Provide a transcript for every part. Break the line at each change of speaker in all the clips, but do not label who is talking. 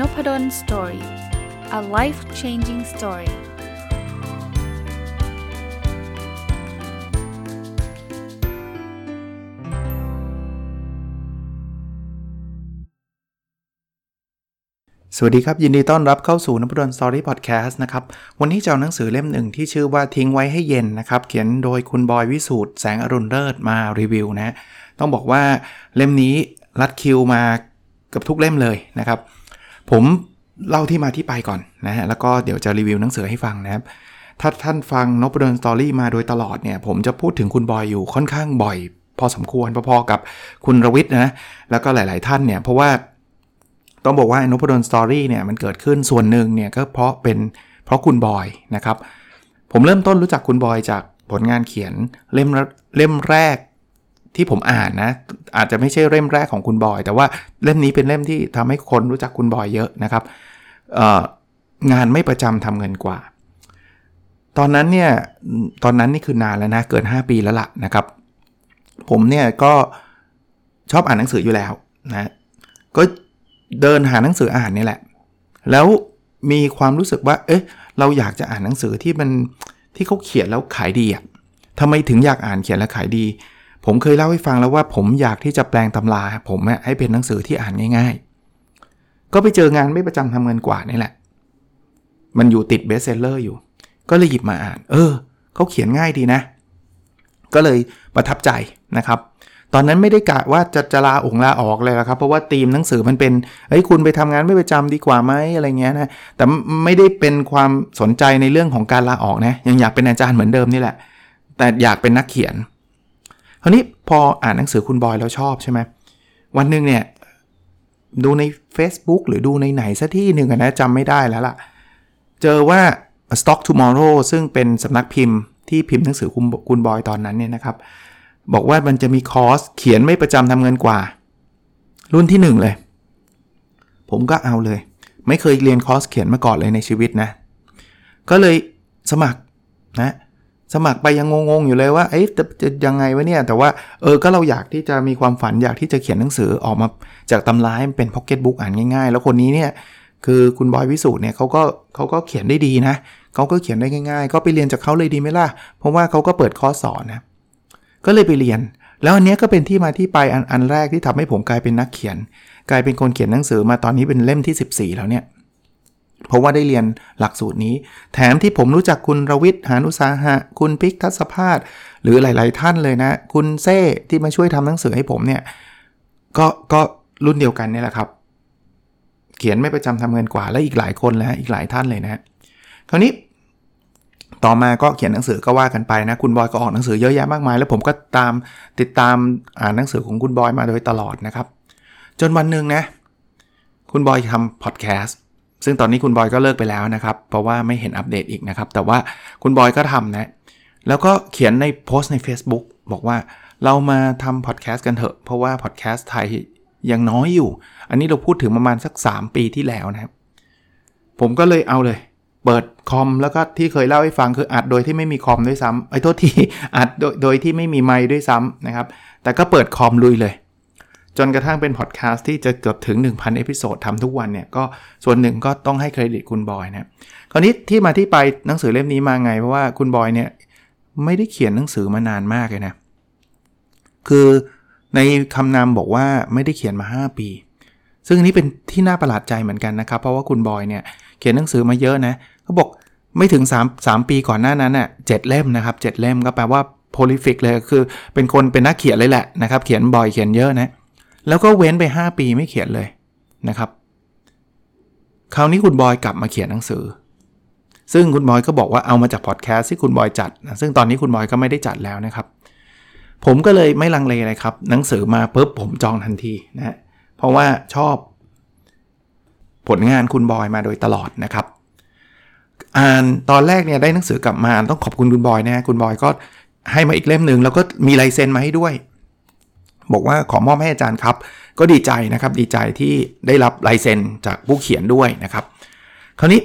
Nopadol Story a life changing story สวัสดีครับ ยินดีต้อนรับเข้าสู่นพดล Story พอดแคสต์นะครับ วันนี้จะเอาหนังสือเล่มหนึ่งที่ชื่อว่าทิ้งไว้ให้เย็นนะครับ เขียนโดยคุณบอยวิสูตรแสงอรุณเลิศมารีวิวนะ ต้องบอกว่าเล่มนี้รัดคิวมากับทุกเล่มเลยนะครับ ผมเล่าที่มาที่ไปก่อนนะฮะแล้วก็เดี๋ยวจะรีวิวหนังสือให้ฟังนะครับ ถ้าท่านฟังนบดลสตอรี่มาโดยตลอดเนี่ยผมจะพูดถึงคุณบอยอยู่ค่อนข้างบ่อย พอสมควรพอๆกับคุณรวิทย์นะแล้วก็หลาย ๆ ท่านเนี่ยเพราะว่าต้องบอกว่านพดลสตอรี่เนี่ยมันเกิดขึ้นส่วนหนึ่งเนี่ยก็เพราะเป็นเพราะคุณบอยนะครับ ผมเริ่มต้นรู้จักคุณบอยจากผลงานเขียนเล่มเล่มแรก ที่ผมอ่านนะ อาจจะไม่ใช่เล่มแรกของคุณบอย แต่ว่าเล่มนี้เป็นเล่มที่ทำให้คนรู้จักคุณบอยเยอะนะครับงานไม่ประจำทำเงินกว่า ตอนนั้นเนี่ยตอนนั้นนี่คือนานแล้วนะเกิน 5 ปีแล้วล่ะนะครับ ผมเนี่ยก็ชอบอ่านหนังสืออยู่แล้วนะก็เดินหาหนังสืออ่านนี่แหละ แล้วมีความรู้สึกว่า เอ๊ะ เราอยากจะอ่านหนังสือที่มันที่เขาเขียนแล้วขายดีอะทำไมถึงอยากอ่านเขียนแล้วขายดี ผมเคยเล่าให้ฟังแล้วว่าผมอยากที่จะแปลงตำราผมให้เป็นหนังสือที่อ่านง่าย ๆ ก็ไปเจองานไม่ประจำทำเงินกว่านี่แหละ มันอยู่ติด bestseller อยู่ ก็เลยหยิบมาอ่าน เออเขาเขียนง่ายดีนะ ก็เลยประทับใจนะครับ ตอนนั้นไม่ได้กะว่าจะจะลาองลาออกเลยครับ เพราะว่าธีมหนังสือมันเป็นเฮ้ยคุณไปทำงานไม่ประจำดีกว่าไหมอะไรเงี้ยนะ แต่ไม่ได้เป็นความสนใจในเรื่องของการลาออกนะ ยังอยากเป็นอาจารย์เหมือนเดิมนี่แหละ แต่อยากเป็นนักเขียน ราวนี้พออ่านหนังสือคุณบอยแล้วชอบใช่ไหมวันหนึ่งเนี่ยดูใน Facebook หรือดูในไหนสักที่หนึ่งนะจำไม่ได้แล้วล่ะ เจอว่า Stock Tomorrow ซึ่งเป็นสำนักพิมพ์ที่พิมพ์หนังสือคุณคุณบอยตอนนั้นเนี่ยนะครับ บอกว่ามันจะมีคอร์สเขียนไม่ประจำทำเงินกว่า รุ่นที่ 1 เลย ผมก็เอาเลย ไม่เคยเรียนคอร์สเขียนมาก่อนเลยในชีวิตนะ ก็เลยสมัครนะ สมัครไปยังงงๆอยู่เลยว่าเอ๊ะจะจะยังไงวะเนี่ย แต่ว่าเออก็เราอยากที่จะมีความฝันอยากที่จะเขียนหนังสือออกมาจากตำราให้เป็นพ็อกเก็ตบุ๊กอ่านง่ายๆ แล้วคนนี้เนี่ยคือคุณบอยวิสูตรเนี่ยเขาก็เขาก็เขียนได้ดีนะเขาก็เขียนได้ง่ายๆ ก็ไปเรียนจากเขาเลยดีไหมล่ะ เพราะว่าเขาก็เปิดคอร์สสอนนะก็เลยไปเรียน แล้วอันนี้ก็เป็นที่มาที่ไปอันอันแรกที่ทำให้ผมกลายเป็นนักเขียน กลายเป็นคนเขียนหนังสือมาตอนนี้เป็นเล่มที่ 14 แล้วเนี่ย เพราะว่าได้เรียนหลักสูตรนี้ แถมที่ผมรู้จักคุณรวิทย์หานุสาหะ คุณพิกทัศพาสหรือหลาย ๆ ท่านเลยนะ คุณเซ่ที่มาช่วยทำหนังสือให้ผมเนี่ย ก็ก็รุ่นเดียวกันนี่แหละครับ เขียนไม่ประจำทำเงินกว่าและอีกหลายคนแล้วอีกหลายท่านเลยนะคราวนี้ต่อมาก็เขียนหนังสือก็ว่ากันไปนะ คุณบอยก็ออกหนังสือเยอะแยะมากมาย แล้วผมก็ตามติดตามอ่านหนังสือของคุณบอยมาโดยตลอดนะครับ จนวันหนึ่งนะ คุณบอยทำพอดแคสต์ ซึ่งตอนนี้คุณบอยก็เลิกไปแล้วนะครับ เพราะว่าไม่เห็นอัปเดตอีกนะครับ แต่ว่าคุณบอยก็ทำนะ แล้วก็เขียนในโพสต์ใน Facebook บอกว่าเรามาทำพอดแคสต์กันเถอะ เพราะว่าพอดแคสต์ไทยยังน้อยอยู่ อันนี้เราพูดถึงประมาณสัก 3 ปีที่แล้วนะครับ ผมก็เลยเอาเลย เปิดคอมแล้วก็ที่เคยเล่าให้ฟังคืออัดโดยที่ไม่มีคอมด้วยซ้ำไอ้โทษทีอัดโดยโดยที่ไม่มีไมค์ด้วยซ้ำนะครับ แต่ก็เปิดคอมลุยเลย จนกระทั่งเป็นพอดแคสต์ที่จะเกือบถึง 1,000 episode ทำทุกวันเนี่ยก็ส่วนหนึ่งก็ต้องให้เครดิตคุณบอยนะคราวนี้ที่มาที่ไปหนังสือเล่มนี้มาไง เพราะว่าคุณบอยเนี่ยไม่ได้เขียนหนังสือมานานมากเลยนะ คือในคำนำบอกว่าไม่ได้เขียนมา 5 ปี ซึ่งอันนี้เป็นที่น่าประหลาดใจเหมือนกันนะครับ เพราะว่าคุณบอยเนี่ยเขียนหนังสือมาเยอะนะเขาบอกไม่ถึง 3 3 ปีก่อนหน้านั้นน่ะเเล่มนะครับ7เล่มก็แปลว่า prolific เลยคือเป็นคนเป็นนักเขียนเลยแหละนะครับ เขียนบ่อยเขียนเยอะนะ แล้วก็เว้นไป 5 ปีไม่เขียนเลยนะครับ คราวนี้คุณบอยกลับมาเขียนหนังสือ ซึ่งคุณบอยก็บอกว่าเอามาจากพอดแคสต์ที่คุณบอยจัดนะซึ่งตอนนี้คุณบอยก็ไม่ได้จัดแล้วนะครับ ผมก็เลยไม่ลังเลเลยครับ หนังสือมาปุ๊บผมจองทันทีนะเพราะว่าชอบ ผลงานคุณบอยมาโดยตลอดนะครับอ่านตอนแรกเนี่ยได้หนังสือกลับมาต้องขอบคุณคุณบอยนะคุณบอยก็ให้มาอีกเล่มหนึ่งแล้วก็มีลายเซ็นมาให้ด้วย บอกว่าขอมอบให้อาจารย์ครับ ก็ดีใจนะครับดีใจที่ได้รับลายเซ็นจากผู้เขียนด้วยนะครับ คราวนี้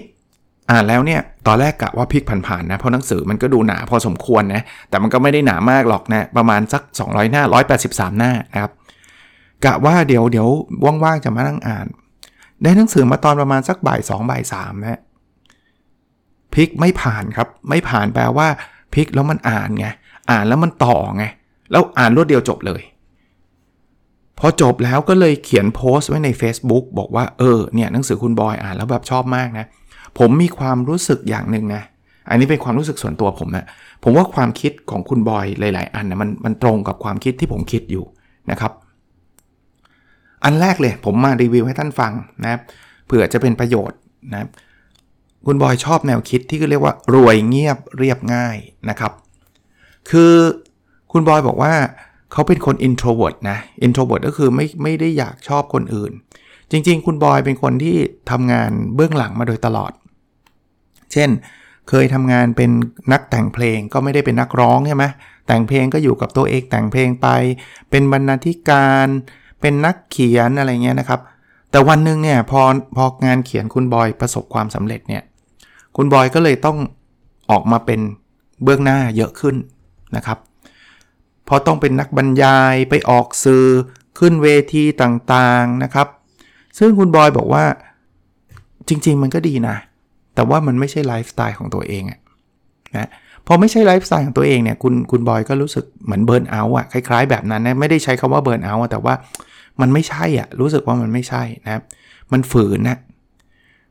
อ่านแล้วเนี่ยตอนแรกกะว่าพลิกผ่านๆนะเพราะหนังสือมันก็ดูหนาพอสมควรนะแต่มันก็ไม่ได้หนามากหรอกนะประมาณสัก 200 หน้า 183 หน้านะครับกะว่าเดี๋ยวเดี๋ยวว่างๆจะมานั่งอ่าน ได้หนังสือมาตอนประมาณสักบ่ายสองบ่ายสามนะพลิกไม่ผ่านครับ ไม่ผ่านแปลว่าพลิกแล้วมันอ่านไงอ่านแล้วมันต่อไงแล้วอ่านรวดเดียวจบเลย พอจบแล้วก็เลยเขียนโพสต์ไว้ใน Facebook บอกว่าเออเนี่ยหนังสือคุณบอยอ่านแล้วแบบชอบมากนะ ผมมีความรู้สึกอย่างหนึ่งนะ อันนี้เป็นความรู้สึกส่วนตัวผมนะผมว่าความคิดของคุณบอยหลาย ๆ อันนะมันมันตรงกับความคิดที่ผมคิดอยู่นะครับ อันแรกเลยผมมารีวิวให้ท่านฟังนะเผื่อจะเป็นประโยชน์นะคุณบอยชอบแนวคิดที่เรียกว่ารวยเงียบเรียบง่ายนะครับ คือคุณบอยบอกว่า เขาเป็นคน introvert นะ introvert ก็คือไม่ไม่ได้อยากชอบคนอื่น จริง ๆ คุณบอยเป็นคนที่ทำงานเบื้องหลังมาโดยตลอด เช่น เคยทำงานเป็นนักแต่งเพลงก็ไม่ได้เป็นนักร้องใช่ไหมแต่งเพลงก็อยู่กับตัวเองแต่งเพลงไป เป็นบรรณาธิการ เป็นนักเขียนอะไรเงี้ยนะครับ แต่วันหนึ่งเนี่ยพอพองานเขียนคุณบอยประสบความสำเร็จเนี่ยคุณบอยก็เลยต้องออกมาเป็นเบื้องหน้าเยอะขึ้นนะครับ พราะต้องเป็นนักบรรยายไปออกสื่อขึ้นเวทีต่างๆนะครับ ซึ่งคุณบอยบอกว่าจริงๆมันก็ดีนะ แต่ว่ามันไม่ใช่ไลฟ์สไตล์ของตัวเองอะนะพอไม่ใช่ไลฟ์สไตล์ของตัวเองเนี่ยคุณคุณบอยก็รู้สึกเหมือน burnout อะคล้ายๆแบบนั้นนะไม่ได้ใช้คำว่า burnout แต่ว่ามันไม่ใช่อะรู้สึกว่ามันไม่ใช่นะมันฝืนนะ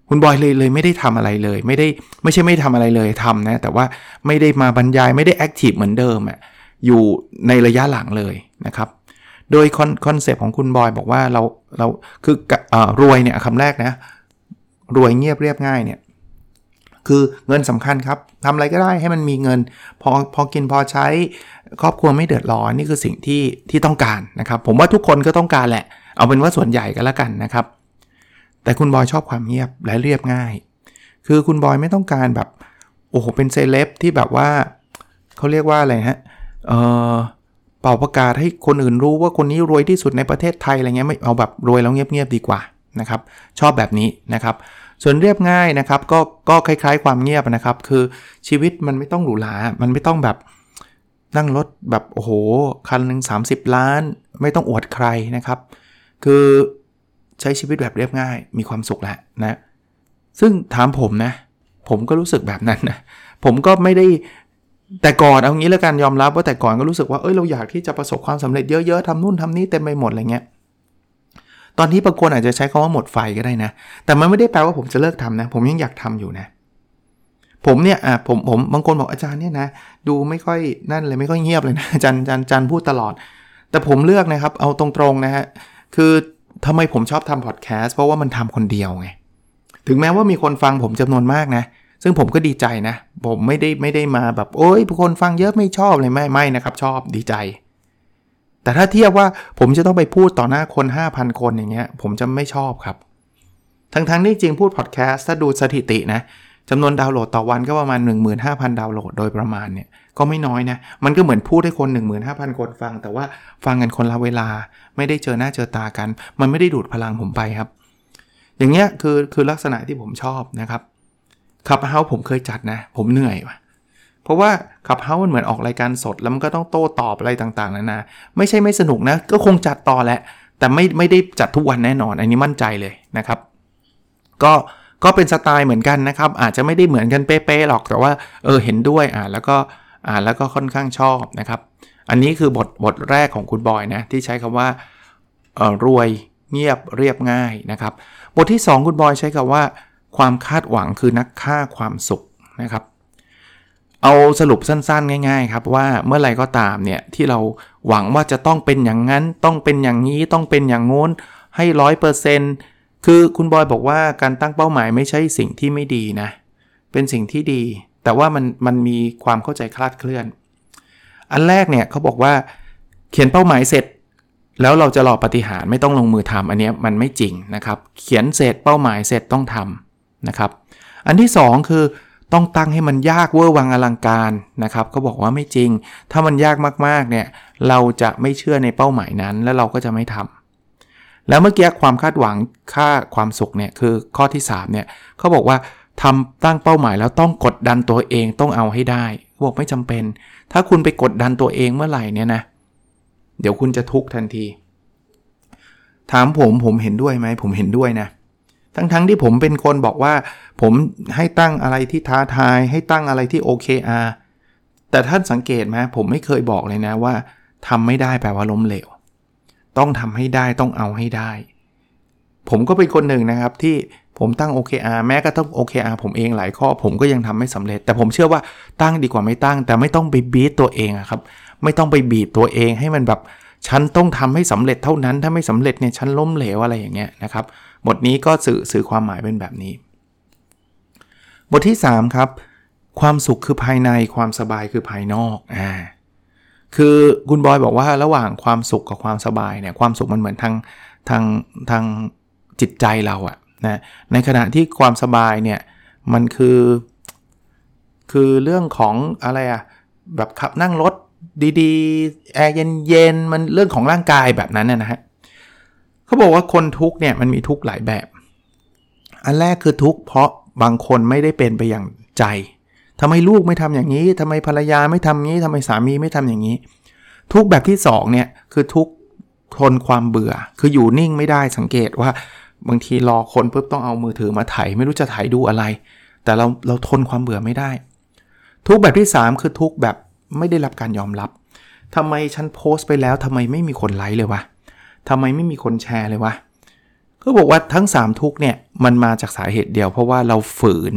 คุณบอยเลยเลยไม่ได้ทำอะไรเลย ไม่ได้ไม่ใช่ไม่ทำอะไรเลยทำนะแต่ว่าไม่ได้มาบรรยายไม่ได้ active เหมือนเดิมอะ อยู่ในระยะหลังเลยนะครับ โดยคอนเซปต์ของคุณบอยบอกว่าเราเราคืออรวยเนี่ยคำแรกนะรวยเงียบเรียบง่ายเนี่ยคือเงินสำคัญครับทำอะไรก็ได้ให้มันมีเงิน พอพอกินพอใช้ครอบครัวไม่เดือดร้อนนี่คือสิ่งที่ที่ต้องการนะครับ ผมว่าทุกคนก็ต้องการแหละ เอาเป็นว่าส่วนใหญ่ก็แล้วกันนะครับ แต่คุณบอยชอบความเงียบและเรียบง่าย คือคุณบอยไม่ต้องการแบบโอ้โหเป็นเซเลบที่แบบว่าเขาเรียกว่าอะไรฮะ เป่าประกาศให้คนอื่นรู้ว่าคนนี้รวยที่สุดในประเทศไทยอะไรเงี้ยไม่เอาแบบรวยแล้วเงียบๆดีกว่านะครับชอบแบบนี้นะครับ ส่วนเรียบง่ายนะครับก็ก็คล้ายๆ ความเงียบนะครับ คือชีวิตมันไม่ต้องหรูหรา มันไม่ต้องแบบนั่งรถแบบโอ้โหคันหนึ่ง30 ล้าน ไม่ต้องอวดใครนะครับ คือใช้ชีวิตแบบเรียบง่ายมีความสุขแหละนะซึ่งถามผมนะ ผมก็รู้สึกแบบนั้นนะผมก็ไม่ได้ แต่ก่อนเอางี้แล้วกันยอมรับว่าแต่ก่อนก็รู้สึกว่าเอ้ยเราอยากที่จะประสบความสำเร็จเยอะๆทำนู่นทำนี่เต็มไปหมดอะไรเงี้ยตอนนี้บางคนอาจจะใช้คาว่าหมดไฟก็ได้นะ แต่มันไม่ได้แปลว่าผมจะเลิกทำนะ ผมยังอยากทำอยู่นะ ผมเนี่ยอะผมผมบางคนบอกอาจารย์เนี่ยนะ ดูไม่ค่อยนั่นเลยไม่ค่อยเงียบเลยนะอาจารย์อาจารย์อาจารย์พูดตลอด แต่ผมเลือกนะครับ เอาตรงๆนะฮะคือทำไมผมชอบทำพอดแคสต์เพราะว่ามันทำคนเดียวไงถึงแม้ว่ามีคนฟังผมจำนวนมากนะ ซึ่งผมก็ดีใจนะ ผมไม่ได้ไม่ได้มาแบบโอ้ยผู้คนฟังเยอะไม่ชอบเลยไม่ไม่นะครับ ชอบดีใจ แต่ถ้าเทียบว่าผมจะต้องไปพูดต่อหน้าคน 5,000 คนอย่างเงี้ย ผมจะไม่ชอบครับ ทั้งทั้งที่จริงพูดพอดแคสต์ถ้าดูสถิตินะจำนวนดาวน์โหลดต่อวันก็ประมาณ 15,000 ดาวน์โหลดโดยประมาณเนี่ยก็ไม่น้อยนะ มันก็เหมือนพูดให้คน 15,000 คนฟัง แต่ว่าฟังกันคนละเวลา ไม่ได้เจอหน้าเจอตากัน มันไม่ได้ดูดพลังผมไปครับ อย่างเงี้ยคือคือลักษณะที่ผมชอบนะครับ ขับเฮาผมเคยจัดนะ ผมเหนื่อยว่ะเพราะว่าขับเฮามันเหมือนออกรายการสด แล้วมันก็ต้องโต้ตอบอะไรต่างๆนานาไม่ใช่ไม่สนุกนะ ก็คงจัดต่อแหละ แต่ไม่ไม่ได้จัดทุกวันแน่นอน อันนี้มั่นใจเลยนะครับ ก็ก็เป็นสไตล์เหมือนกันนะครับ อาจจะไม่ได้เหมือนกันเป๊ะๆหรอกแต่ว่าเออเห็นด้วยอ่าแล้วก็อ่านแล้วก็ค่อนข้างชอบนะครับ อันนี้คือบทบทแรกของคุณบอยนะที่ใช้คำว่าเออรวยเงียบเรียบง่ายนะครับ บทที่ 2 คุณบอยใช้คำว่า ความคาดหวังคือนักฆ่าความสุขนะครับ เอาสรุปสั้นๆ ง่าย ๆ ครับว่าเมื่อไรก็ตามเนี่ยที่เราหวังว่าจะต้องเป็นอย่างนั้น ต้องเป็นอย่างนี้ต้องเป็นอย่างงน้นให้ร้อยเปอร์เซ็นต์คือคุณบอยบอกว่าการตั้งเป้าหมายไม่ใช่สิ่งที่ไม่ดีนะ เป็นสิ่งที่ดี แต่ว่ามันมันมีความเข้าใจคลาดเคลื่อน อันแรกเนี่ยเขาบอกว่าเขียนเป้าหมายเสร็จ แล้วเราจะรอปฏิหารไม่ต้องลงมือทำอันนี้มันไม่จริงนะครับ เขียนเสร็จเป้าหมายเสร็จต้องทำ นะครับ อันที่ 2 คือต้องตั้งให้มันยากเวอร์วังอลังการนะครับเขาบอกว่าไม่จริง ถ้ามันยากมากๆเนี่ยเราจะไม่เชื่อในเป้าหมายนั้น แล้วเราก็จะไม่ทำแล้วเมื่อกี้ความคาดหวังค่าความสุขเนี่ยคือข้อที่3เนี่ยเขาบอกว่าทำตั้งเป้าหมายแล้วต้องกดดันตัวเองต้องเอาให้ได้บอกไม่จำเป็น ถ้าคุณไปกดดันตัวเองเมื่อไหร่เนี่ยนะเดี๋ยวคุณจะทุกข์ทันที ถามผมผมเห็นด้วยไหมผมเห็นด้วยนะ ทั้งๆทที่ผมเป็นคนบอกว่า ผมให้ตั้งอะไรที่ท้าทาย ให้ตั้งอะไรที่ OKR แต่ท่านสังเกตไหมผมไม่เคยบอกเลยนะว่าทำไม่ได้แปลว่าล้มเหลว ต้องทำให้ได้ต้องเอาให้ได้ ผมก็เป็นคนหนึ่งนะครับที่ผมตั้ง OKR แม้ก็ต้อง OKR ผมเองหลายข้อ ผมก็ยังทำไม่สำเร็จ แต่ผมเชื่อว่าตั้งดีกว่าไม่ตั้ง แต่ไม่ต้องไปบีตตัวเองครับ ไม่ต้องไปบีบตัวเองให้มันแบบฉันต้องทำให้สำเร็จเท่านั้นถ้าไม่สำเร็จเนี่ยฉันล้มเหลวอะไรอย่างเงี้ยนะครับ บทนี้ก็สื่อสื่อความหมายเป็นแบบนี้ บทที่ 3 ครับ ความสุขคือภายในความสบายคือภายนอกอ่าคือคุณบอยบอกว่าระหว่างความสุขกับความสบายเนี่ยความสุขมันเหมือนทางทางทางจิตใจเราอะนะในขณะที่ความสบายเนี่ยมันคือ คือเรื่องของอะไรอะแบบขับนั่งรถดีๆแอร์เย็นๆมันเรื่องของร่างกายแบบนั้นนะฮะ เขาบอกว่าคนทุกเนี่ยมันมีทุกหลายแบบ อันแรกคือทุกเพราะบางคนไม่ได้เป็นไปอย่างใจทำไมลูกไม่ทำอย่างนี้ทำไมภรรยาไม่ทำอย่างนี้ทำไมสามีไม่ทำอย่างนี้ ทุกแบบที่2เนี่ยคือทุกทนความเบื่อ คืออยู่นิ่งไม่ได้สังเกตว่าบางทีรอคนปุ๊บต้องเอามือถือมาถ่ายไม่รู้จะถ่ายดูอะไร แต่เราเราทนความเบื่อไม่ได้ ทุกแบบที่ 3 คือทุกแบบไม่ได้รับการยอมรับทำไมฉันโพสต์ไปแล้วทำไมไม่มีคนไลค์เลยวะ ทำไมไม่มีคนแชร์เลยวะก็บอกว่าทั้ง 3 ทุกเนี่ยมันมาจากสาเหตุเดียว เพราะว่าเราฝืน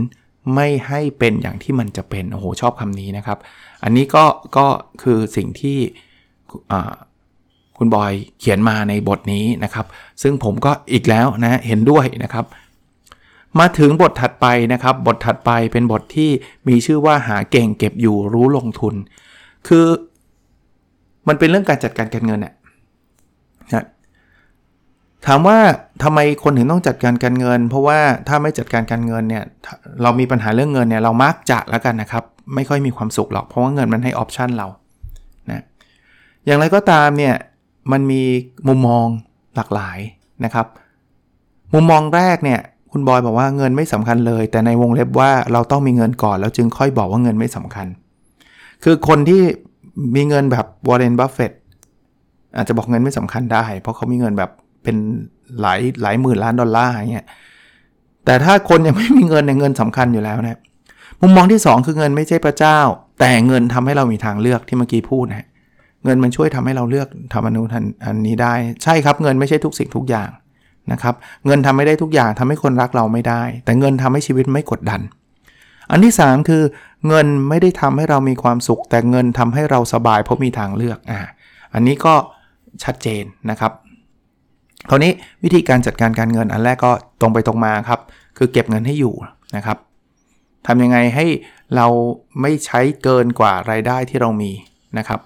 ไม่ให้เป็นอย่างที่มันจะเป็นโอ้โหชอบคำนี้นะครับ อันนี้ก็ก็คือสิ่งที่คุณบอยเขียนมาในบทนี้นะครับ ซึ่งผมก็อีกแล้วนะเห็นด้วยนะครับ มาถึงบทถัดไปนะครับ บทถัดไปเป็นบทที่มีชื่อว่าหาเก่งเก็บอยู่รู้ลงทุน คือมันเป็นเรื่องการจัดการการเงินเนี่ยนะ ถามว่าทำไมคนถึงต้องจัดการการเงิน เพราะว่าถ้าไม่จัดการการเงินเนี่ยเรามีปัญหาเรื่องเงินเนี่ยเรามักจะแล้วกันนะครับ ไม่ค่อยมีความสุขหรอก เพราะว่าเงินมันให้ออปชันเรานะอย่างไรก็ตามเนี่ยมันมีมุมมองหลากหลายนะครับ มุมมองแรกเนี่ยคุณบอยบอกว่าเงินไม่สำคัญเลย แต่ในวงเล็บว่าเราต้องมีเงินก่อน แล้วจึงค่อยบอกว่าเงินไม่สำคัญ คือคนที่มีเงินแบบวอร์เรนบัฟเฟตอาจจะบอกเงินไม่สำคัญได้ เพราะเขามีเงินแบบ เป็นหลายหลายหมื่นล้านดอลลาร์อย่างเงี้ยแต่ถ้าคนยังไม่มีเงินในเงินสำคัญอยู่แล้วนะมุมมองที่ 2 คือเงินไม่ใช่พระเจ้า แต่เงินทำให้เรามีทางเลือกที่เมื่อกี้พูดนะเงินมันช่วยทำให้เราเลือกทำอันนู้นอันนี้ได้ ใช่ครับเงินไม่ใช่ทุกสิ่งทุกอย่างนะครับเงินทำไม่ได้ทุกอย่างทำให้คนรักเราไม่ได้ แต่เงินทำให้ชีวิตไม่กดดัน อันที่ 3 คือ เงินไม่ได้ทำให้เรามีความสุข แต่เงินทำให้เราสบายเพราะมีทางเลือกอ่าอันนี้ก็ชัดเจนนะครับ คราวนี้วิธีการจัดการการเงินอันแรกก็ตรงไปตรงมาครับ คือเก็บเงินให้อยู่นะครับทำยังไงให้เราไม่ใช้เกินกว่ารายได้ที่เรามีนะครับ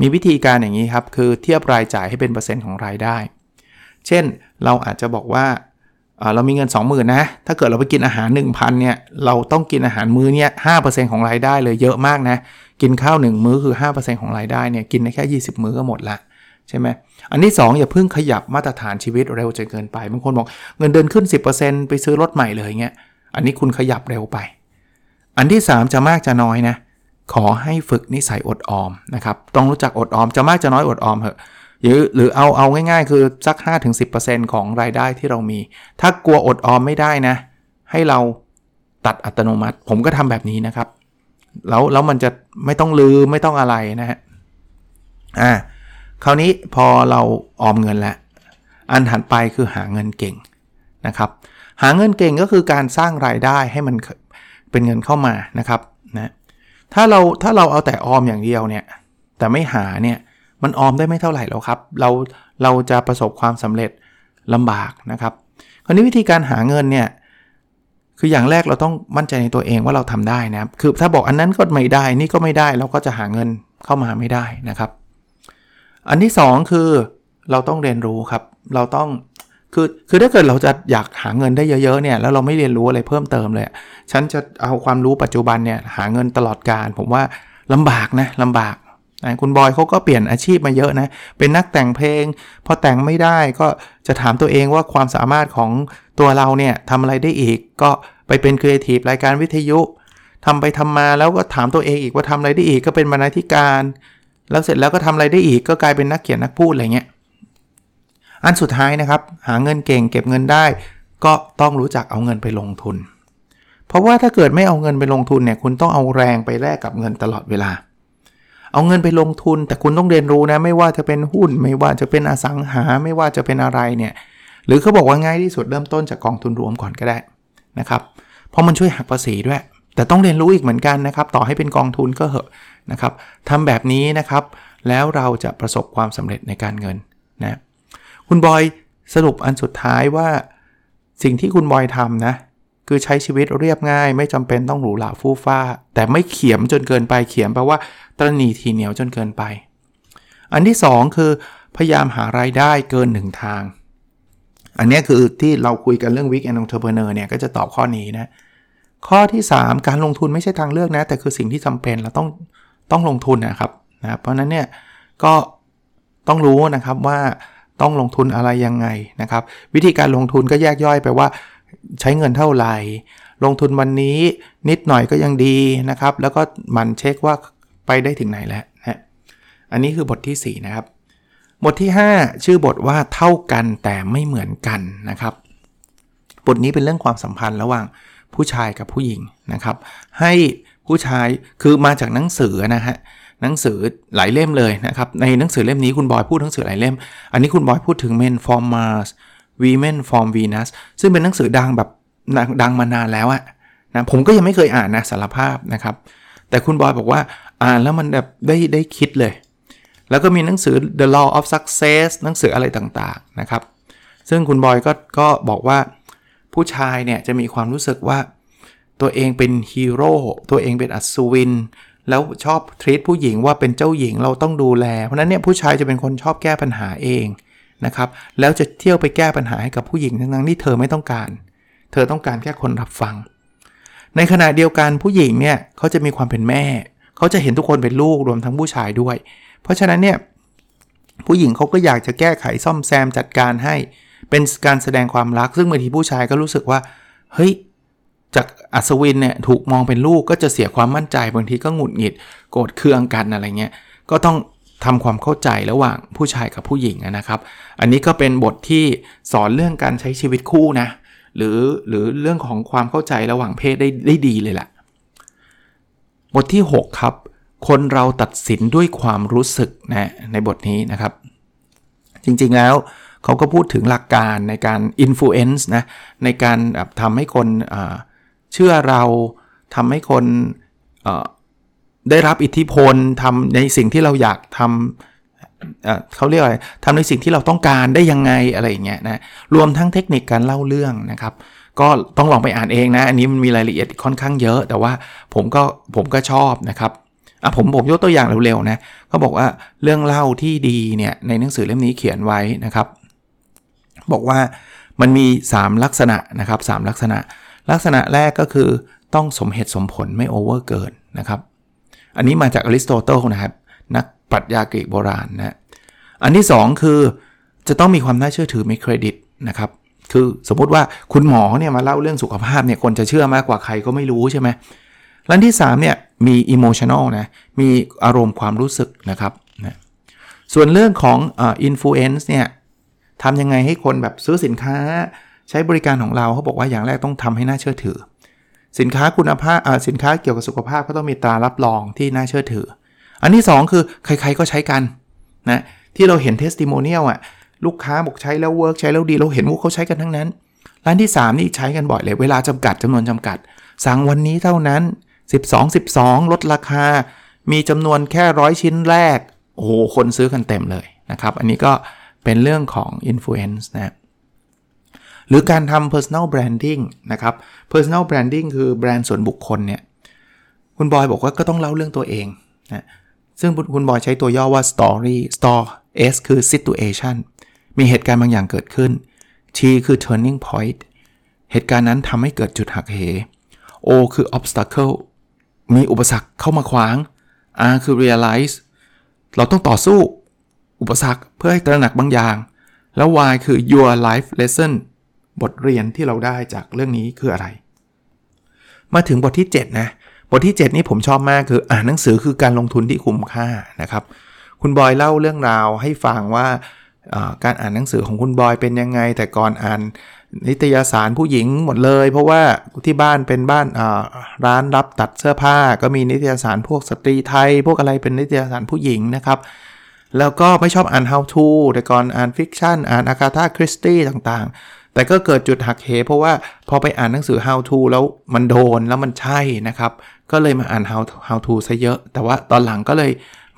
มีวิธีการอย่างนี้ครับ คือเทียบรายจ่ายให้เป็นเปอร์เซ็นต์ของรายได้ เช่นเราอาจจะบอกว่าเรามีเงิน 20,000นะ ถ้าเกิดเราไปกินอาหาร 1,000เนี่ย เราต้องกินอาหารมื้อเนี่ยห้ของรายได้เลยเยอะมากนะ กินข้าว 1 มื้อคือ 5%ของรายได้เนี่ย กินได้แค่ 20 มื้อก็หมดละ ใช่ไหมอันที่ 2 อย่าเพิ่งขยับมาตรฐานชีวิตเร็วจนเกินไปบางคนบอกเงินเดือนขึ้น 10%ไปซื้อรถใหม่เลยเงี้ยอันนี้คุณขยับเร็วไป อันที่ 3 จะมากจะน้อยนะขอให้ฝึกนิสัยอดออมนะครับต้องรู้จักอดออมจะมากจะน้อยอดออมเถอะหรือหรือเอาเอาง่ายๆ คือสัก 5-10%ของรายได้ที่เรามี ถ้ากลัวอดออมไม่ได้นะ ให้เราตัดอัตโนมัติ ผมก็ทำแบบนี้นะครับ แล้วแล้วมันจะไม่ต้องลืมไม่ต้องอะไรนะฮะอ่า คราวนี้พอเราออมเงินแล้วอันถัดไปคือหาเงินเก่งนะครับ หาเงินเก่งก็คือการสร้างรายได้ให้มันเป็นเงินเข้ามานะครับนะถ้าเราถ้าเราเอาแต่ออมอย่างเดียวเนี่ยแต่ไม่หาเนี่ยมันออมได้ไม่เท่าไหร่แล้วครับ เราเราจะประสบความสำเร็จลำบากนะครับ คราวนี้วิธีการหาเงินเนี่ยคืออย่างแรกเราต้องมั่นใจในตัวเองว่าเราทำได้นะครับ คือถ้าบอกอันนั้นก็ไม่ได้นี่ก็ไม่ได้เราก็จะหาเงินเข้ามาไม่ได้นะครับ อันที่ 2 คือเราต้องเรียนรู้ครับ เราต้องคือคือถ้าเกิดเราจะอยากหาเงินได้เยอะๆเนี่ยแล้วเราไม่เรียนรู้อะไรเพิ่มเติมเลย ฉันจะเอาความรู้ปัจจุบันเนี่ยหาเงินตลอดการผมว่าลำบากนะลำบากนะคุณบอยเขาก็เปลี่ยนอาชีพมาเยอะนะเป็นนักแต่งเพลง พอแต่งไม่ได้ก็จะถามตัวเองว่าความสามารถของตัวเราเนี่ยทำอะไรได้อีก ก็ไปเป็นครีเอทีฟรายการวิทยุทำไปทำมาแล้วก็ถามตัวเองอีกว่าทำอะไรได้อีกก็เป็นบรรณาธิการ แล้วเสร็จแล้วก็ทำอะไรได้อีกก็กลายเป็นนักเขียนนักพูดอะไรเงี้ยอันสุดท้ายนะครับ หาเงินเก่งเก็บเงินได้ ก็ต้องรู้จักเอาเงินไปลงทุน เพราะว่าถ้าเกิดไม่เอาเงินไปลงทุนเนี่ยคุณต้องเอาแรงไปแลกกับเงินตลอดเวลา เอาเงินไปลงทุน แต่คุณต้องเรียนรู้นะไม่ว่าจะเป็นหุ้น ไม่ว่าจะเป็นอสังหาไม่ว่าจะเป็นอะไรเนี่ยหรือเขาบอกว่าง่ายที่สุดเริ่มต้นจากกองทุนรวมก่อนก็ได้นะครับเพราะมันช่วยหักภาษีด้วย แต่ต้องเรียนรู้อีกเหมือนกันนะครับ ต่อให้เป็นกองทุนก็เหอะ นะครับทำแบบนี้นะครับ แล้วเราจะประสบความสำเร็จในการเงินนะคุณบอยสรุปอันสุดท้ายว่าสิ่งที่คุณบอยทำนะคือใช้ชีวิตเรียบง่าย ไม่จำเป็นต้องหรูหราฟู่ฟ้า แต่ไม่เขียมจนเกินไปเขียมแปลว่าตรณีทีเหนียวจนเกินไป อันที่ 2 คือ พยายามหารายได้เกินหนึ่งทาง อันนี้คือที่เราคุยกันเรื่อง Weekend Entrepreneur เนี่ยก็จะตอบข้อนี้นะ ข้อที่ 3 การลงทุนไม่ใช่ทางเลือกนะ แต่คือสิ่งที่จำเป็นเราต้อง ต้องลงทุนนะครับนะเพราะนั้นเนี่ยก็ต้องรู้นะครับว่าต้องลงทุนอะไรยังไงนะครับ วิธีการลงทุนก็แยกย่อยไปว่าใช้เงินเท่าไหร่ ลงทุนวันนี้นิดหน่อยก็ยังดีนะครับ แล้วก็มันเช็คว่าไปได้ถึงไหนแล้วนะอันนี้คือบทที่ 4 นะครับ บทที่ 5 ชื่อบทว่าเท่ากันแต่ไม่เหมือนกันนะครับ บทนี้เป็นเรื่องความสัมพันธ์ระหว่างผู้ชายกับผู้หญิงนะครับ ให้ ผู้ชายคือมาจากหนังสือนะฮะหนังสือหลายเล่มเลยนะครับ ในหนังสือเล่มนี้คุณบอยพูดหนังสือหลายเล่ม อันนี้คุณบอยพูดถึง Men from Mars Women from Venus ซึ่งเป็นหนังสือดังแบบดังมานานแล้วอะนะผมก็ยังไม่เคยอ่านนะสารภาพนะครับ แต่คุณบอยบอกว่าอ่านแล้วมันแบบได้ได้คิดเลย แล้วก็มีหนังสือ The Law of Success หนังสืออะไรต่างๆนะครับ ซึ่งคุณบอยก็ก็บอกว่าผู้ชายเนี่ยจะมีความรู้สึกว่า ตัวเองเป็นฮีโร่ตัวเองเป็นอัศวิน แล้วชอบทรีตผู้หญิงว่าเป็นเจ้าหญิงเราต้องดูแล เพราะนั้นเนี่ยผู้ชายจะเป็นคนชอบแก้ปัญหาเองนะครับแล้วจะเที่ยวไปแก้ปัญหาให้กับผู้หญิงทั้งๆที่เธอไม่ต้องการ เธอต้องการแค่คนรับฟัง ในขณะเดียวกันผู้หญิงเนี่ยเขาจะมีความเป็นแม่ เขาจะเห็นทุกคนเป็นลูกรวมทั้งผู้ชายด้วย เพราะฉะนั้นเนี่ยผู้หญิงเขาก็อยากจะแก้ไขซ่อมแซมจัดการให้ เป็นการแสดงความรัก ซึ่งบางทีผู้ชายก็รู้สึกว่า เฮ้ย จากอัศวินเนี่ยถูกมองเป็นลูกก็จะเสียความมั่นใจบางทีก็หงุดหงิดโกรธเคืองกันอะไรเงี้ยก็ต้องทำความเข้าใจระหว่างผู้ชายกับผู้หญิงนะครับ อันนี้ก็เป็นบทที่สอนเรื่องการใช้ชีวิตคู่นะหรือหรือเรื่องของความเข้าใจระหว่างเพศได้ได้ดีเลยแหละบทที่ 6 ครับ คนเราตัดสินด้วยความรู้สึกนะในบทนี้นะครับ จริงๆแล้วเขาก็พูดถึงหลักการในการ influence นะในการทำให้คน เชื่อเราทำให้คนได้รับอิทธิพลทำในสิ่งที่เราอยากทำเขาเรียกอะไรทำในสิ่งที่เราต้องการได้ยังไงอะไรอย่างเงี้ยนะรวมทั้งเทคนิคการเล่าเรื่องนะครับ ก็ต้องลองไปอ่านเองนะ อันนี้มันมีรายละเอียดค่อนข้างเยอะ แต่ว่าผมก็ผมก็ชอบนะครับอะผมผมยกตัวอย่างเร็วๆนะเขาบอกว่าเรื่องเล่าที่ดีเนี่ยในหนังสือเล่มนี้เขียนไว้นะครับ บอกว่ามันมี 3 ลักษณะนะครับ3ลักษณะ ลักษณะแรกก็คือต้องสมเหตุสมผลไม่ over เกินนะครับ อันนี้มาจากอริสโตเติลนะครับ นักปรัชญากรีกโบราณนะอันที่ 2 คือจะต้องมีความน่าเชื่อถือมีเครดิตนะครับคือสมมุติว่าคุณหมอเนี่ยมาเล่าเรื่องสุขภาพเนี่ยคนจะเชื่อมากกว่าใครก็ไม่รู้ใช่ไหมอันที่3เนี่ยมี emotional นะมีอารมณ์ความรู้สึกนะครับนะส่วนเรื่องของ influence เนี่ยทำยังไงให้คนแบบซื้อสินค้า ใช้บริการของเราเขาบอกว่าอย่างแรกต้องทำให้น่าเชื่อถือ สินค้าคุณภาพสินค้าเกี่ยวกับสุขภาพก็ต้องมีตรารับรองที่น่าเชื่อถือ อันที่ 2 คือใครๆก็ใช้กันนะที่เราเห็น testimonial อะลูกค้าบอกใช้แล้ว work ใช้แล้วดีเราเห็นว่าเขาใช้กันทั้งนั้น อันที่ 3 นี่ใช้กันบ่อยเลย เวลาจำกัดจำนวนจำกัด สั่งวันนี้เท่านั้น 12 12 ลดราคา มีจำนวนแค่ร้อยชิ้นแรก โอ้โห คนซื้อกันเต็มเลยนะครับ อันนี้ก็เป็นเรื่องของ Influence นะ หรือการทำ personal branding นะครับ personal branding คือแบรนด์ส่วนบุคคลเนี่ย คุณบอยบอกว่าก็ต้องเล่าเรื่องตัวเองนะ ซึ่งคุณบอยใช้ตัวย่อว่า story store s คือ situation มีเหตุการณ์บางอย่างเกิดขึ้น t คือ turning point เหตุการณ์นั้นทำให้เกิดจุดหักเห o คือ obstacle มีอุปสรรคเข้ามาขวาง r คือ realize เราต้องต่อสู้ อุปสรรคเพื่อให้ตระหนักบางอย่าง แล้ว y คือ your life lesson บทเรียนที่เราได้จากเรื่องนี้คืออะไร มาถึงบทที่ 7 นะ บทที่ 7 นี้ผมชอบมากคืออ่านหนังสือคือการลงทุนที่คุ้มค่านะครับ คุณบอยเล่าเรื่องราวให้ฟังว่าการอ่านหนังสือของคุณบอยเป็นยังไง แต่ก่อนอ่านนิตยสารผู้หญิงหมดเลย เพราะว่าที่บ้านเป็นบ้านร้านรับตัดเสื้อผ้า ก็มีนิตยสารพวกสตรีไทย พวกอะไรเป็นนิตยสารผู้หญิงนะครับ แล้วก็ไม่ชอบอ่าน how to แต่ก่อนอ่าน fiction อ่านอากาธาคริสตี้ต่างๆ แต่ก็เกิดจุดหักเหเพราะว่าพอไปอ่านหนังสือ how to แล้วมันโดนแล้วมันใช่นะครับ ก็เลยมาอ่าน how how to ซะเยอะ แต่ว่าตอนหลังก็เลย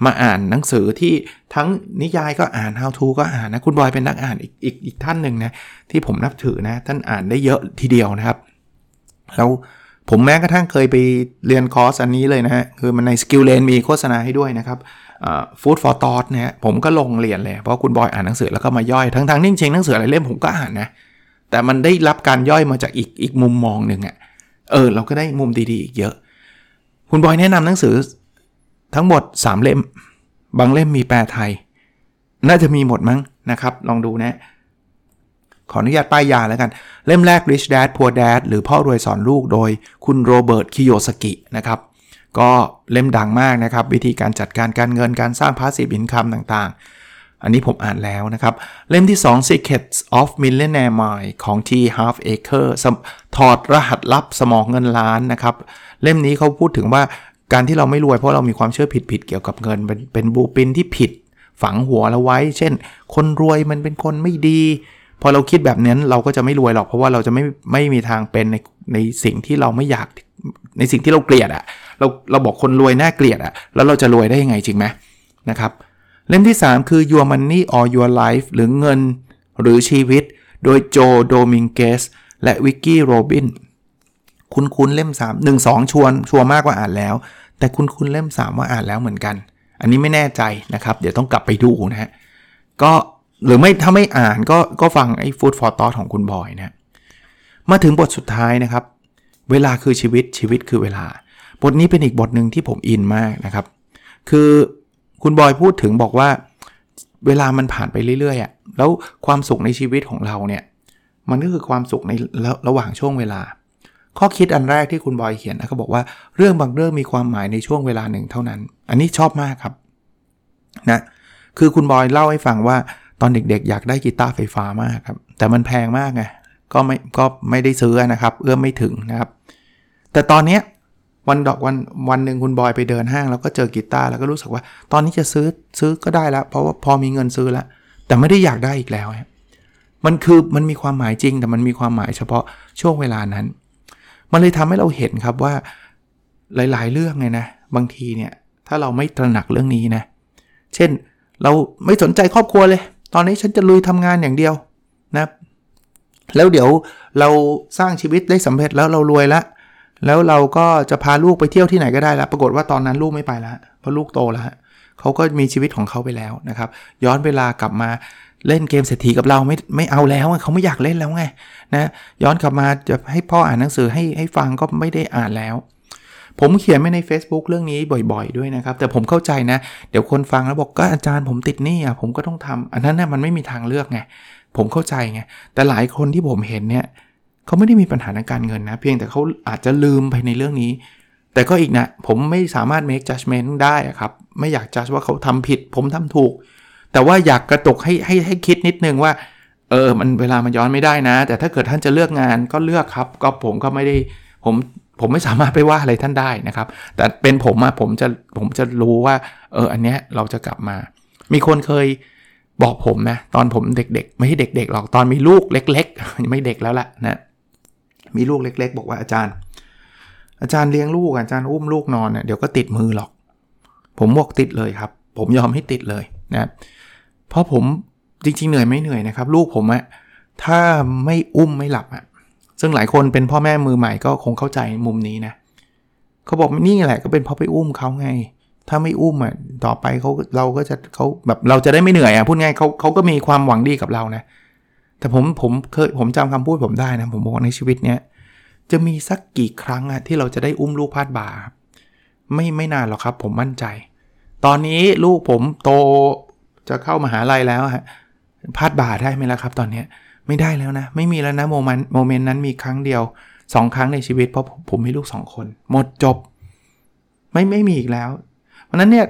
มาอ่านหนังสือที่ทั้งนิยายก็อ่าน how to ก็อ่านนะ คุณบอยเป็นนักอ่านอีกอีกอีกท่านหนึ่งนะ ที่ผมนับถือนะ ท่านอ่านได้เยอะทีเดียวนะครับ แล้วผมแม้กระทั่งเคยไปเรียนคอร์สอันนี้เลยนะฮะ คือมันใน SkillLane มีโฆษณาให้ด้วยนะครับ Food for Thought เนี่ยผมก็ลงเรียนเลย เพราะคุณบอยอ่านหนังสือแล้วก็มาย่อย ทั้งทั้งนิ่งเชงหนังสืออะไรเล่มผมก็อ่านนะ แต่มันได้รับการย่อยมาจากอีกอีกมุมมองหนึ่งอะ่ะเออ เราก็ได้มุมดีๆอีกเยอะ คุณบอยแนะนำหนังสือ ทั้งหมด 3 เล่ม บางเล่มมีแปลไทย น่าจะมีหมดมั้งนะครับ ลองดูนะ ขออนุญาตป้ายยาแล้วกัน เล่มแรก Rich Dad Poor Dad หรือพ่อรวยสอนลูกโดยคุณโรเบิร์ตคิโยสกินะครับ ก็เล่มดังมากนะครับ วิธีการจัดการการเงินการสร้าง passive income ต่างๆ อันนี้ผมอ่านแล้วนะครับ เล่มที่ 2 Secrets of Millionaire Mind ของ T Half Acre ถอดรหัสลับสมองเงินล้านนะครับ เล่มนี้เขาพูดถึงว่าการที่เราไม่รวยเพราะเรามีความเชื่อผิดๆเกี่ยวกับเงิน เป็นเป็นบูปินที่ผิดฝังหัวเราไว้ เช่น คนรวยมันเป็นคนไม่ดี พอเราคิดแบบนั้นเราก็จะไม่รวยหรอกเพราะว่าเราจะไม่ไม่มีทางเป็นในในสิ่งที่เราไม่อยากในสิ่งที่เราเกลียดอะเราเราบอกคนรวยน่าเกลียดอะแล้วเราจะรวยได้ยังไงจริงไหมนะครับ เล่มที่ 3 คือ Your Money or Your Life หรือเงิน หรือชีวิต โดยโจโดมิงเกสและวิกกี้โรบินคุณคุณเล่ม 3 1 2 ชวนชัวร์มากว่าอ่านแล้ว แต่คุณคุณเล่ม 3 ว่าอ่านแล้วเหมือนกัน อันนี้ไม่แน่ใจนะครับ เดี๋ยวต้องกลับไปดูนะฮะก็หรือไม่ถ้าไม่อ่านก็ก็ฟังไอ้ฟู้ดฟอร์ตอของคุณบอยนะมาถึงบทสุดท้ายนะครับ เวลาคือชีวิตชีวิตคือเวลา บทนี้เป็นอีกบทหนึ่งที่ผมอินมากนะครับ คือ คุณบอยพูดถึงบอกว่า เวลามันผ่านไปเรื่อยๆอะ่ะแล้วความสุขในชีวิตของเราเนี่ย มันก็คือความสุขในระหว่างช่วงเวลา ข้อคิดอันแรกที่คุณบอยเขียนนะเขาบอกว่าเรื่องบางเรื่องมีความหมายในช่วงเวลาหนึ่งเท่านั้น อันนี้ชอบมากครับนะคือคุณบอยเล่าให้ฟังว่าตอนเด็กๆ อยากได้กีตาร์ไฟฟ้ามากครับ แต่มันแพงมากไงก็ไม่ก็ไม่ได้ซื้อนะครับ เอื้อมไม่ถึงนะครับ แต่ตอนเนี้ย วันดอกวันวันหนึ่งคุณบอยไปเดินห้างแล้วก็เจอกีตาร์แล้วก็รู้สึกว่า ตอนนี้จะซื้อซื้อก็ได้แล้ว เพราะว่าพอมีเงินซื้อแล้ว แต่ไม่ได้อยากได้อีกแล้วมันคือมันมีความหมายจริง แต่มันมีความหมายเฉพาะช่วงเวลานั้น มันเลยทำให้เราเห็นครับว่าหลาย ๆ เรื่องไงนะบางทีเนี่ยถ้าเราไม่ตระหนักเรื่องนี้นะเช่นเราไม่สนใจครอบครัวเลย ตอนนี้ฉันจะลุยทำงานอย่างเดียวนะแล้วเดี๋ยวเราสร้างชีวิตได้สำเร็จแล้วเรารวยละ แล้วเราก็จะพาลูกไปเที่ยวที่ไหนก็ได้แล้วปรากฏว่าตอนนั้นลูกไม่ไปแล้วเพราะลูกโตแล้วเขาก็มีชีวิตของเขาไปแล้วนะครับ ย้อนเวลากลับมาเล่นเกมเศรษฐีกับเราไม่ไม่เอาแล้วเขาไม่อยากเล่นแล้วไงนะย้อนกลับมาจะให้พ่ออ่านหนังสือให้ให้ฟังก็ไม่ได้อ่านแล้ว ผมเขียนไว้ใน Facebook เรื่องนี้บ่อยๆ ด้วยนะครับ แต่ผมเข้าใจนะ เดี๋ยวคนฟังแล้วบอกก็อาจารย์ผมติดหนี้อะผมก็ต้องทำอันนั้นนะ่ะมันไม่มีทางเลือกไงผมเข้าใจไงแต่หลายคนที่ผมเห็นเนี่ย เขาไม่ได้มีปัญหาในการเงินนะ เพียงแต่เขาอาจจะลืมไปในเรื่องนี้ แต่ก็อีกนะ ผมไม่สามารถ make judgment ได้ครับ ไม่อยาก judge ว่าเขาทำผิด ผมทำถูก แต่ว่าอยากกระตุกให้ให้ให้คิดนิดนึงว่า เออ มันเวลามันย้อนไม่ได้นะ แต่ถ้าเกิดท่านจะเลือกงานก็เลือกครับ ก็ผมก็ไม่ได้ผมผมไม่สามารถไปว่าอะไรท่านได้นะครับ แต่เป็นผมอะผมจะผมจะรู้ว่า เอออันเนี้ยเราจะกลับมา มีคนเคยบอกผมนะ ตอนผมเด็กๆ ไม่ใช่เด็กๆหรอกตอนมีลูกเล็กๆ ไม่เด็กแล้วแหละนะ มีลูกเล็ก ๆ บอกว่าอาจารย์ อาจารย์เลี้ยงลูกอาจารย์อุ้มลูกนอนเน่ยเดี๋ยวก็ติดมือหรอก ผมบอกติดเลยครับ ผมยอมให้ติดเลยนะเพราะผมจริง ๆ เหนื่อยไม่เหนื่อยนะครับ ลูกผมอะถ้าไม่อุ้มไม่หลับอะซึ่งหลายคนเป็นพ่อแม่มือใหม่ก็คงเข้าใจมุมนี้นะเขาบอกนี่แหละก็เป็นเพราะไปอุ้มเขาไง ถ้าไม่อุ้มอะต่อไปเขาเราก็จะเขาแบบเราจะได้ไม่เหนื่อยอะพูดง่ายเขาเขาก็มีความหวังดีกับเรานะ แต่ผมผมเคยผมจำคำพูดผมได้นะผมบอกในชีวิตเนี้ยจะมีสักกี่ครั้งอะที่เราจะได้อุ้มลูกพาดบ่าไม่ไม่นานหรอกครับ ผมมั่นใจ ตอนนี้ลูกผมโตจะเข้ามาหาลัยแล้วฮะพาดบ่าได้ไหมล่ะครับ ตอนนี้ไม่ได้แล้วนะ ไม่มีแล้วนะโมเมนต์โมเมนต์นั้นมีครั้งเดียว 2 ครั้งในชีวิตเพราะผมมีลูก 2 คน หมดจบ ไม่ไม่มีอีกแล้ว เพราะนั้นเนี่ย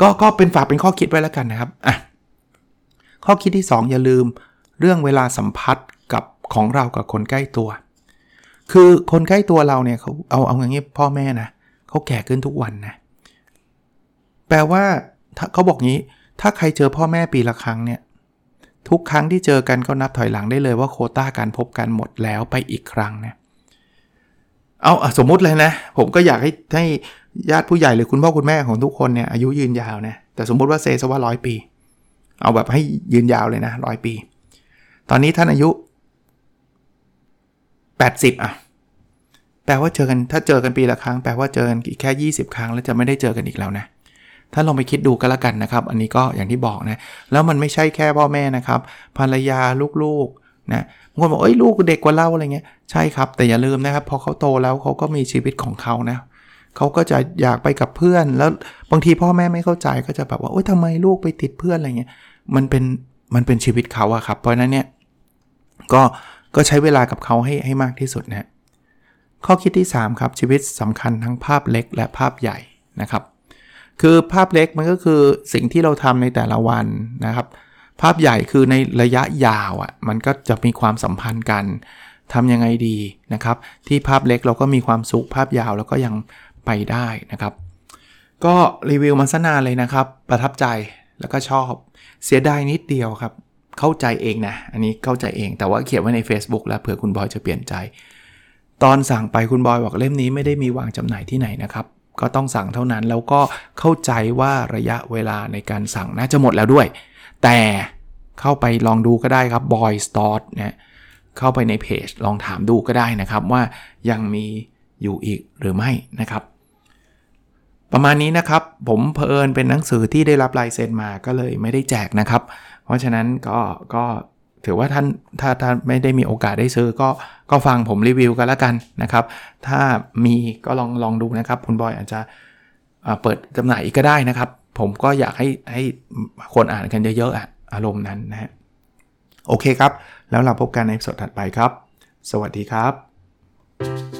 ก็ก็เป็นฝากเป็นข้อคิดไว้แล้วกันนะครับอะข้อคิดที่ 2 อย่าลืม เรื่องเวลาสัมผัสกับของเรากับคนใกล้ตัว คือคนใกล้ตัวเราเนี่ยเขาเอาเอาอย่างนี้พ่อแม่นะเขาแก่ขึ้นทุกวันนะแปลว่าเขาบอกงี้ ถ้าใครเจอพ่อแม่ปีละครั้งเนี่ยทุกครั้งที่เจอกันก็นับถอยหลังได้เลยว่าโคต้าการพบกันหมดแล้วไปอีกครั้งนะเอาสมมุติเลยนะ ผมก็อยากให้ให้ญาติผู้ใหญ่หรือคุณพ่อคุณแม่ของทุกคนเนี่ยอายุยืนยาวนะแต่สมมุติว่าเซซว่าร้อยปี เอาแบบให้ยืนยาวเลยนะร้อยปี ตอนนี้ท่านอายุ 80 อะ แปลว่าเจอกันถ้าเจอกันปีละครั้ง แปลว่าเจอกันอีกแค่ 20 ครั้ง แล้วจะไม่ได้เจอกันอีกแล้วนะถ้าลองไปคิดดูก็แล้วกันนะครับ อันนี้ก็อย่างที่บอกนะ แล้วมันไม่ใช่แค่พ่อแม่นะครับ ภรรยาลูกๆนะบางคนบอกเอ้ยลูกเด็กกว่าเราอะไรเงี้ย ใช่ครับ แต่อย่าลืมนะครับ พอเขาโตแล้วเขาก็มีชีวิตของเขานะเขาก็จะอยากไปกับเพื่อน แล้วบางทีพ่อแม่ไม่เข้าใจก็จะแบบว่าโอ๊ยทำไมลูกไปติดเพื่อนอะไรเงี้ย มันเป็นมันเป็นชีวิตเขาอะครับ เพราะนั้นเนี่ย ก็ก็ใช้เวลากับเขาให้ให้มากที่สุดนะข้อคิดที่ 3 ครับชีวิตสำคัญทั้งภาพเล็กและภาพใหญ่นะครับ คือภาพเล็กมันก็คือสิ่งที่เราทำในแต่ละวันนะครับ ภาพใหญ่คือในระยะยาวอะ่ะมันก็จะมีความสัมพันธ์กันทำยังไงดีนะครับ ที่ภาพเล็กเราก็มีความสุขภาพยาวแล้วก็ยังไปได้นะครับ ก็รีวิวมาสนานเลยนะครับ ประทับใจแล้วก็ชอบเสียดายนิดเดียวครับ เข้าใจเองนะ อันนี้เข้าใจเอง แต่ว่าเขียนไว้ใน Facebook แล้วเผื่อคุณบอยจะเปลี่ยนใจ ตอนสั่งไปคุณบอยบอกเล่มนี้ไม่ได้มีวางจำหน่ายที่ไหนนะครับ ก็ต้องสั่งเท่านั้นแล้วก็เข้าใจว่าระยะเวลาในการสั่งน่าจะหมดแล้วด้วย แต่เข้าไปลองดูก็ได้ครับ Boy Store เนี่ยเข้าไปในเพจลองถามดูก็ได้นะครับว่ายังมีอยู่อีกหรือไม่นะครับ ประมาณนี้นะครับ ผมเพอิญเป็นหนังสือที่ได้รับลายเซ็นมาก็เลยไม่ได้แจกนะครับ เพราะฉะนั้นก็ก็ถือว่าท่านถ้าท่านไม่ได้มีโอกาสได้ซื้อก็ก็ฟังผมรีวิวกันแล้วกันนะครับ ถ้ามีก็ลองลองดูนะครับ คุณบอยอาจจะเปิดจำหน่ายอีกก็ได้นะครับ ผมก็อยากให้ให้คนอ่านกันเยอะๆอารมณ์นั้นนะฮะโอเคครับ แล้วเราพบกันในสดถัดไปครับ สวัสดีครับ